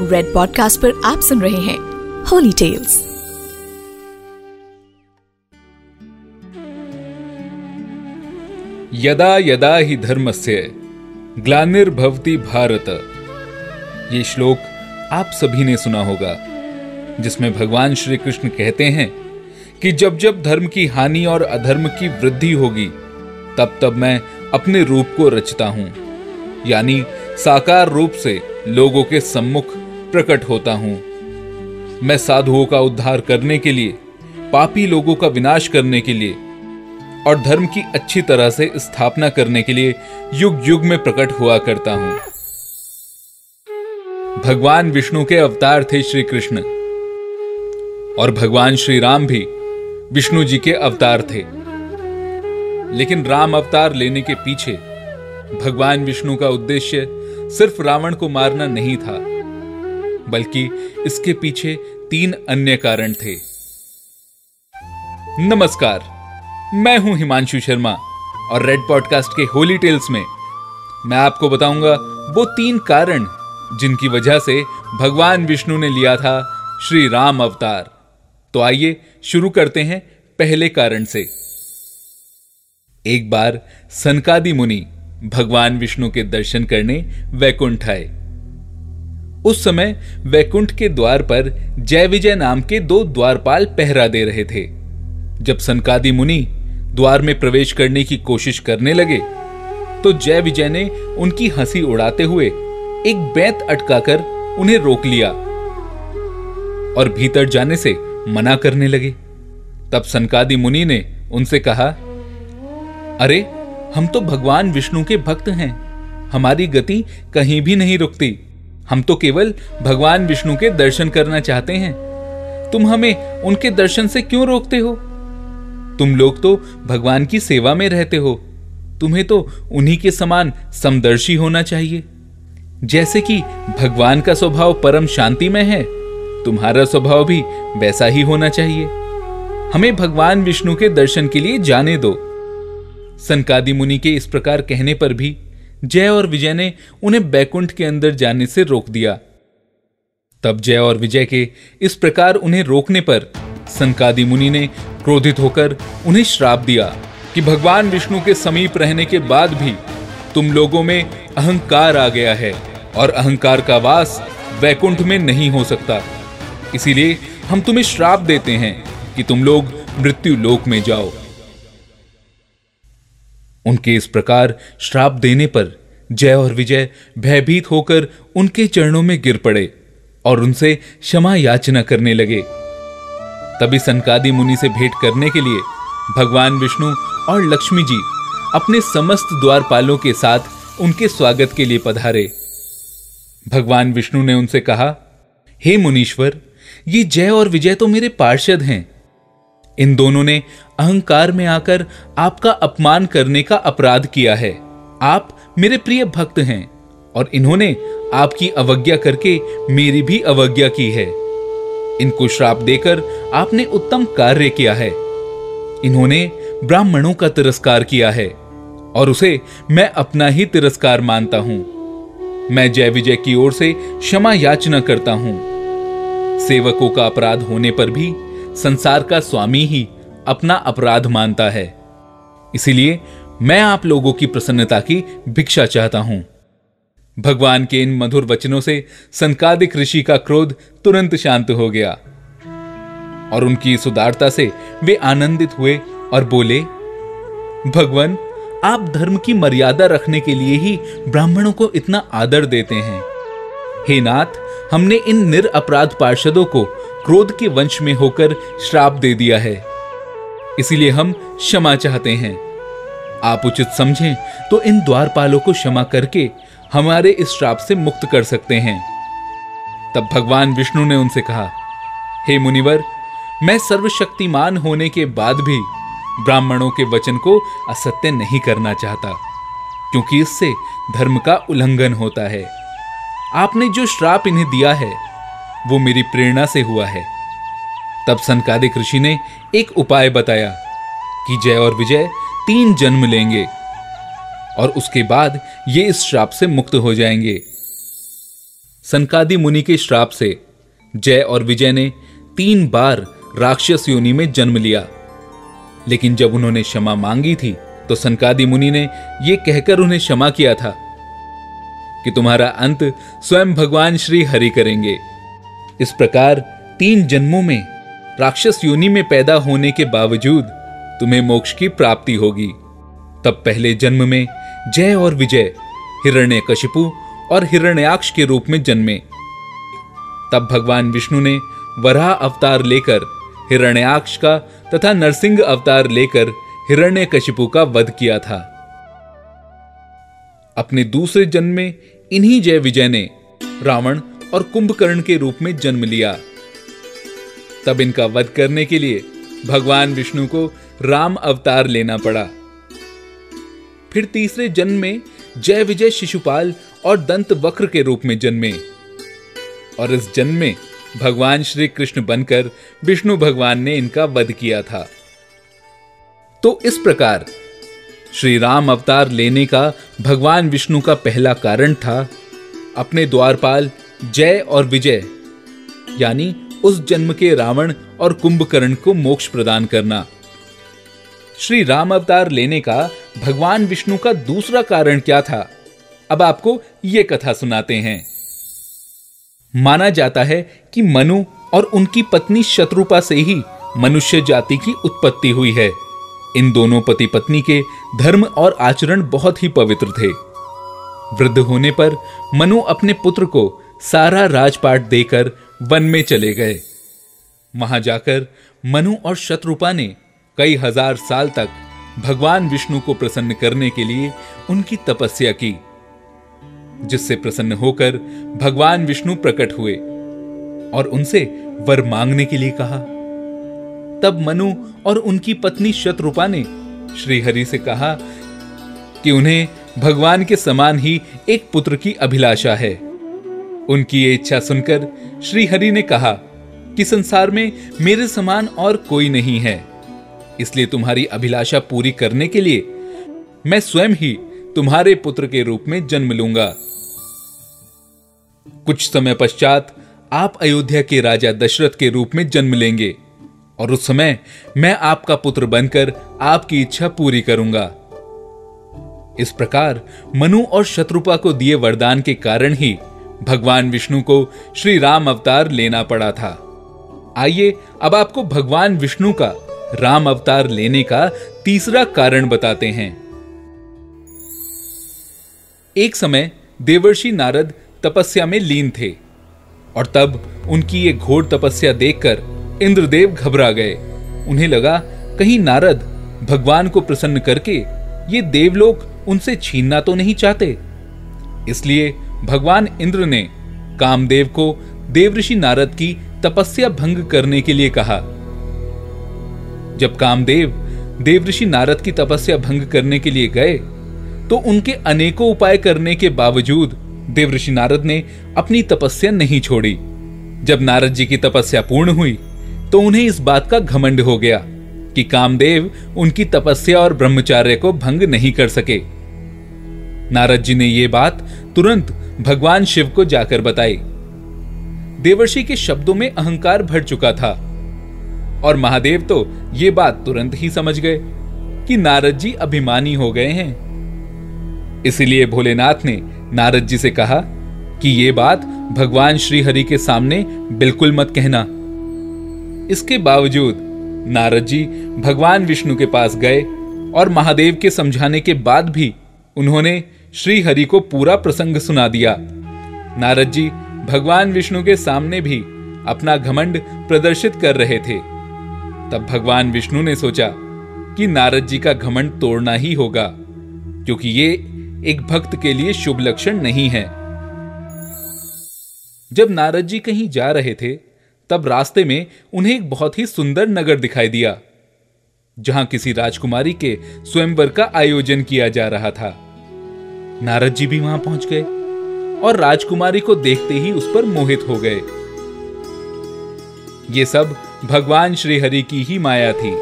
Red podcast पर आप सुन रहे हैं होली टेल्स यदा यदा ही धर्मस्य ग्लानिर्भवति भारत। ये श्लोक आप सभी ने सुना होगा, जिसमें भगवान श्री कृष्ण कहते हैं कि जब जब धर्म की हानि और अधर्म की वृद्धि होगी, तब तब मैं अपने रूप को रचता हूँ। यानी साकार रूप से लोगों के सम्मुख प्रकट होता हूँ। मैं साधुओं का उद्धार करने के लिए, पापी लोगों का विनाश करने के लिए और धर्म की अच्छी तरह से स्थापना करने के लिए युग युग में प्रकट हुआ करता हूँ। भगवान विष्णु के अवतार थे श्री कृष्ण और भगवान श्री राम भी विष्णु जी के अवतार थे। लेकिन राम अवतार लेने के पीछे भगवान विष्णु का उद्देश्य सिर्फ़ रावण को मारना नहीं था। बल्कि इसके पीछे तीन अन्य कारण थे। नमस्कार, मैं हूँ हिमांशु शर्मा और रेड पॉडकास्ट के होली टेल्स में मैं आपको बताऊँगा वो तीन कारण जिनकी वजह से भगवान विष्णु ने लिया था श्री राम अवतार। तो आइए शुरू करते हैं पहले कारण से। एक बार सनकादि मुनि भगवान विष्णु के दर्शन करने वैकुंठ आए। उस समय वैकुंठ के द्वार पर जय विजय नाम के दो द्वारपाल पहरा दे रहे थे। जब सनकादि मुनि द्वार में प्रवेश करने की कोशिश करने लगे तो जय विजय ने उनकी हँसी उड़ाते हुए एक बैंत अटकाकर उन्हें रोक लिया और भीतर जाने से मना करने लगे। तब सनकादि मुनि ने उनसे कहा, अरे, हम तो भगवान विष्णु के भक्त हैं। हमारी गति कहीं भी नहीं रुकती। हम तो केवल भगवान विष्णु के दर्शन करना चाहते हैं। तुम हमें उनके दर्शन से क्यों रोकते हो? तुम लोग तो भगवान की सेवा में रहते हो। तुम्हें तो उन्हीं के समान समदर्शी होना चाहिए। जैसे कि भगवान का स्वभाव परम शांति में है, तुम्हारा स्वभाव भी वैसा ही होना चाहिए। हमें भगवान विष्णु के दर्शन के लिए जाने दो। सनकादि मुनि के इस प्रकार कहने पर भी जय और विजय ने उन्हें बैकुंठ के अंदर जाने से रोक दिया। तब जय और विजय के इस प्रकार उन्हें रोकने पर सनकादि मुनि ने क्रोधित होकर उन्हें श्राप दिया कि भगवान विष्णु के समीप रहने के बाद भी तुम लोगों में अहंकार आ गया है और अहंकार का वास वैकुंठ में नहीं हो सकता। इसीलिए हम तुम्हें श्राप देते हैं कि तुम लोग मृत्यु लोक में जाओ। उनके इस प्रकार श्राप देने पर जय और विजय भयभीत होकर उनके चरणों में गिर पड़े और उनसे क्षमा याचना करने लगे। तभी सनकादि मुनि से भेंट करने के लिए भगवान विष्णु और लक्ष्मी जी अपने समस्त द्वारपालों के साथ उनके स्वागत के लिए पधारे। भगवान विष्णु ने उनसे कहा, हे मुनीश्वर, ये जय और विजय तो मेरे पार्षद हैं। इन दोनों ने अहंकार में आकर आपका अपमान करने का अपराध किया है। आप मेरे प्रिय भक्त हैं और इन्होंने आपकी अवज्ञा करके मेरी भी अवज्ञा की है। इनको श्राप देकर आपने उत्तम कार्य किया है। इन्होंने ब्राह्मणों का तिरस्कार किया है और उसे मैं अपना ही तिरस्कार मानता हूँ। मैं जय विजय की ओर से क्षमा याचना करता हूँ। सेवकों का अपराध होने पर भी संसार का स्वामी ही अपना अपराध मानता है। इसीलिए मैं आप लोगों की प्रसन्नता की भिक्षा चाहता हूँ। भगवान के इन मधुर वचनों से संकादिक ऋषि का क्रोध तुरंत शांत हो गया और उनकी इस उदारता से वे आनंदित हुए और बोले, भगवान, आप धर्म की मर्यादा रखने के लिए ही ब्राह्मणों को इतना आदर देते हैं। हे नाथ, हमने इन निर अपराध पार्षदों को क्रोध के वंश में होकर श्राप दे दिया है। इसीलिए हम क्षमा चाहते हैं। आप उचित समझें तो इन द्वारपालों को क्षमा करके हमारे इस श्राप से मुक्त कर सकते हैं। तब भगवान विष्णु ने उनसे कहा, हे मुनिवर, मैं सर्वशक्तिमान होने के बाद भी ब्राह्मणों के वचन को असत्य नहीं करना चाहता, क्योंकि इससे धर्म का उल्लंघन होता है। आपने जो श्राप इन्हें दिया है वो मेरी प्रेरणा से हुआ है। तब सनकादिक ऋषि ने एक उपाय बताया कि जय और विजय तीन जन्म लेंगे और उसके बाद ये इस श्राप से मुक्त हो जाएँगे। सनकादि मुनि के श्राप से जय और विजय ने तीन बार राक्षस योनि में जन्म लिया। लेकिन जब उन्होंने क्षमा मांगी थी तो सनकादि मुनि ने यह कहकर उन्हें क्षमा किया था कि तुम्हारा अंत स्वयं भगवान श्री हरि करेंगे। इस प्रकार तीन जन्मों में राक्षस योनि में पैदा होने के बावजूद तुम्हें मोक्ष की प्राप्ति होगी। तब पहले जन्म में जय और विजय हिरण्य कशिपु और हिरण्याक्ष के रूप में जन्मे। तब भगवान विष्णु ने वराह अवतार लेकर हिरण्याक्ष का तथा नरसिंह अवतार लेकर हिरण्य कशिपु का वध किया था। अपने दूसरे जन्म में इन्हीं जय विजय ने रावण और कुंभकर्ण के रूप में जन्म लिया। तब इनका वध करने के लिए भगवान विष्णु को राम अवतार लेना पड़ा। फिर तीसरे जन्म में जय विजय शिशुपाल और दंत वक्र के रूप में जन्मे। और इस जन्म में भगवान श्री कृष्ण बनकर विष्णु भगवान ने इनका वध किया था। तो इस प्रकार श्री राम अवतार लेने का भगवान विष्णु का पहला कारण था, अपने द्वारपाल जय और विजय, यानी उस जन्म के रावण और कुंभकर्ण को मोक्ष प्रदान करना। श्री राम अवतार लेने का भगवान विष्णु का दूसरा कारण क्या था? अब आपको यह कथा सुनाते हैं। माना जाता है कि मनु और उनकी पत्नी शत्रुपा से ही मनुष्य जाति की उत्पत्ति हुई है। इन दोनों पति पत्नी के धर्म और आचरण बहुत ही पवित्र थे। वृद्ध होने पर मनु अपने पुत्र को सारा राजपाट देकर वन में चले गए। वहाँ जाकर मनु और शत्रुपा ने कई हज़ार साल तक भगवान विष्णु को प्रसन्न करने के लिए उनकी तपस्या की, जिससे प्रसन्न होकर भगवान विष्णु प्रकट हुए और उनसे वर मांगने के लिए कहा। तब मनु और उनकी पत्नी शत्रुपा ने श्रीहरि से कहा कि उन्हें भगवान के समान ही एक पुत्र की अभिलाषा है। उनकी ये इच्छा सुनकर श्रीहरि ने कहा कि संसार में मेरे समान और कोई नहीं है। इसलिए तुम्हारी अभिलाषा पूरी करने के लिए मैं स्वयं ही तुम्हारे पुत्र के रूप में जन्म लूँगा। कुछ समय पश्चात आप अयोध्या के राजा दशरथ के रूप में जन्म लेंगे और उस समय मैं आपका पुत्र बनकर आपकी इच्छा पूरी करूँगा। इस प्रकार मनु और शत्रुपा को दिए वरदान के कारण ही भगवान विष्णु को श्री राम अवतार लेना पड़ा था। आइए, अब आपको भगवान विष्णु का, राम अवतार लेने का तीसरा कारण बताते हैं। एक समय देवर्षि नारद तपस्या में लीन थे, और तब उनकी ये घोर तपस्या देखकर इंद्रदेव घबरा गए। उन्हें लगा, कहीं नारद भगवान को प्रसन्न करके ये देवलोक उनसे छीनना तो नहीं चाहते? इसलिए भगवान इंद्र ने कामदेव को देवऋषि नारद की तपस्या भंग करने के लिए कहा। जब कामदेव देवऋषि नारद की तपस्या भंग करने के लिए गए तो उनके अनेकों उपाय करने के बावजूद देवऋषि नारद ने अपनी तपस्या नहीं छोड़ी। जब नारद जी की तपस्या पूर्ण हुई तो उन्हें इस बात का घमंड हो गया कि कामदेव उनकी तपस्या और ब्रह्मचार्य को भंग नहीं कर सके। नारद जी ने यह बात तुरंत भगवान शिव को जाकर बताई। देवर्षि के शब्दों में अहंकार भर चुका था। और महादेव तो ये बात तुरंत ही समझ गए कि नारद जी अभिमानी हो गए हैं। इसलिए भोलेनाथ ने नारद जी से कहा कि ये बात भगवान श्री हरि के सामने बिल्कुल मत कहना। इसके बावजूद नारद जी भगवान विष्णु के पास गए और महादेव के समझाने के बाद भी उन्होंने श्री हरि को पूरा प्रसंग सुना दिया। नारद जी भगवान विष्णु के सामने भी अपना घमंड प्रदर्शित कर रहे थे। तब भगवान विष्णु ने सोचा कि नारद जी का घमंड तोड़ना ही होगा, क्योंकि ये एक भक्त के लिए शुभ लक्षण नहीं है। जब नारद जी कहीं जा रहे थे, तब रास्ते में उन्हें एक बहुत ही सुंदर नगर दिखाई दिया, जहाँ किसी राजकुमारी के स्वयंवर का आयोजन किया जा रहा था। नारद जी भी वहाँ पहुँच गए और राजकुमारी को देखते ही उस पर मोहित हो गए। ये सब भगवान श्रीहरि की ही माया थी।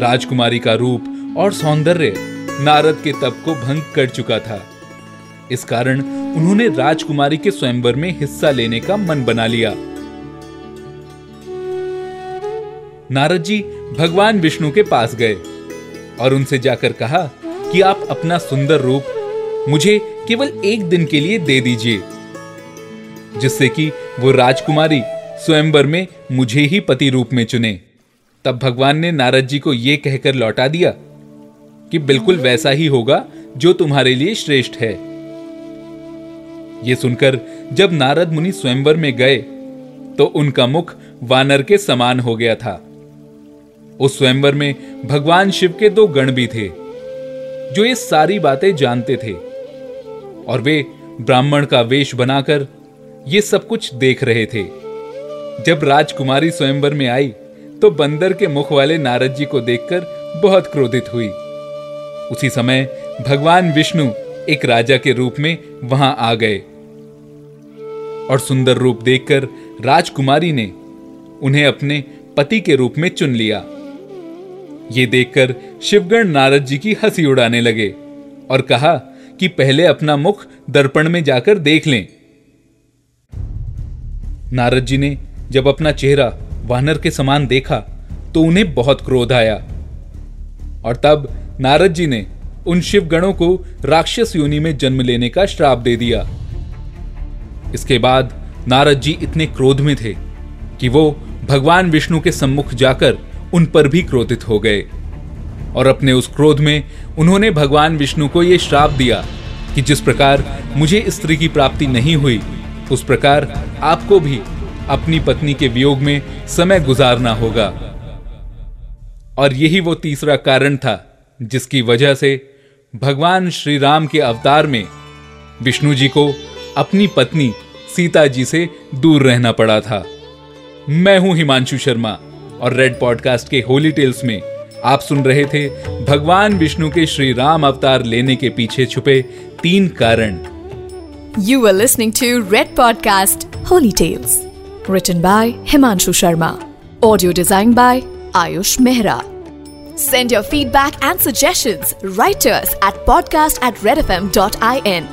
राजकुमारी का रूप और सौंदर्य नारद के तप को भंग कर चुका था। इस कारण उन्होंने राजकुमारी के स्वयंवर में हिस्सा लेने का मन बना लिया। नारद जी भगवान विष्णु के पास गए और उनसे जाकर कहा कि आप अपना सुंदर रूप मुझे केवल एक दिन के लिए दे दीजिए। जिससे कि वो राजकुमारी स्वयंवर में मुझे ही पति रूप में चुने। तब भगवान ने नारद जी को यह कहकर लौटा दिया कि बिल्कुल वैसा ही होगा जो तुम्हारे लिए श्रेष्ठ है। यह सुनकर जब नारद मुनि स्वयंवर में गए तो उनका मुख वानर के समान हो गया था। उस स्वयंवर में भगवान शिव के दो गण भी थे, जो ये सारी बातें जानते थे। और वे ब्राह्मण का वेश बनाकर ये सब कुछ देख रहे थे। जब राजकुमारी स्वयंवर में आई तो बंदर के मुख वाले नारद जी को देखकर बहुत क्रोधित हुई। उसी समय भगवान विष्णु एक राजा के रूप में वहाँ आ गए। और सुंदर रूप देखकर राजकुमारी ने उन्हें अपने पति के रूप में चुन लिया। ये देखकर शिवगण नारद जी की हँसी उड़ाने लगे और कहा कि पहले अपना मुख दर्पण में जाकर देख लें। नारद जी ने जब अपना चेहरा वानर के समान देखा तो उन्हें बहुत क्रोध आया। और तब नारद जी ने उन शिवगणों को राक्षस योनि में जन्म लेने का श्राप दे दिया। इसके बाद नारद जी इतने क्रोध में थे कि वो भगवान विष्णु के सम्मुख जाकर उन पर भी क्रोधित हो गए। और अपने उस क्रोध में उन्होंने भगवान विष्णु को यह श्राप दिया कि जिस प्रकार मुझे स्त्री की प्राप्ति नहीं हुई, उस प्रकार आपको भी अपनी पत्नी के वियोग में समय गुजारना होगा। और यही वो तीसरा कारण था जिसकी वजह से भगवान श्री राम के अवतार में विष्णु जी को अपनी पत्नी सीता जी से दूर रहना पड़ा था। मैं हूँ हिमांशु शर्मा और रेड पॉडकास्ट के होली टेल्स में आप सुन रहे थे भगवान विष्णु के श्री राम अवतार लेने के पीछे छुपे तीन कारण you are listening to red podcast holy tales written by Himanshu Sharma audio design by Ayush Mehra Send your feedback and suggestions right to us at podcast at redfm.in.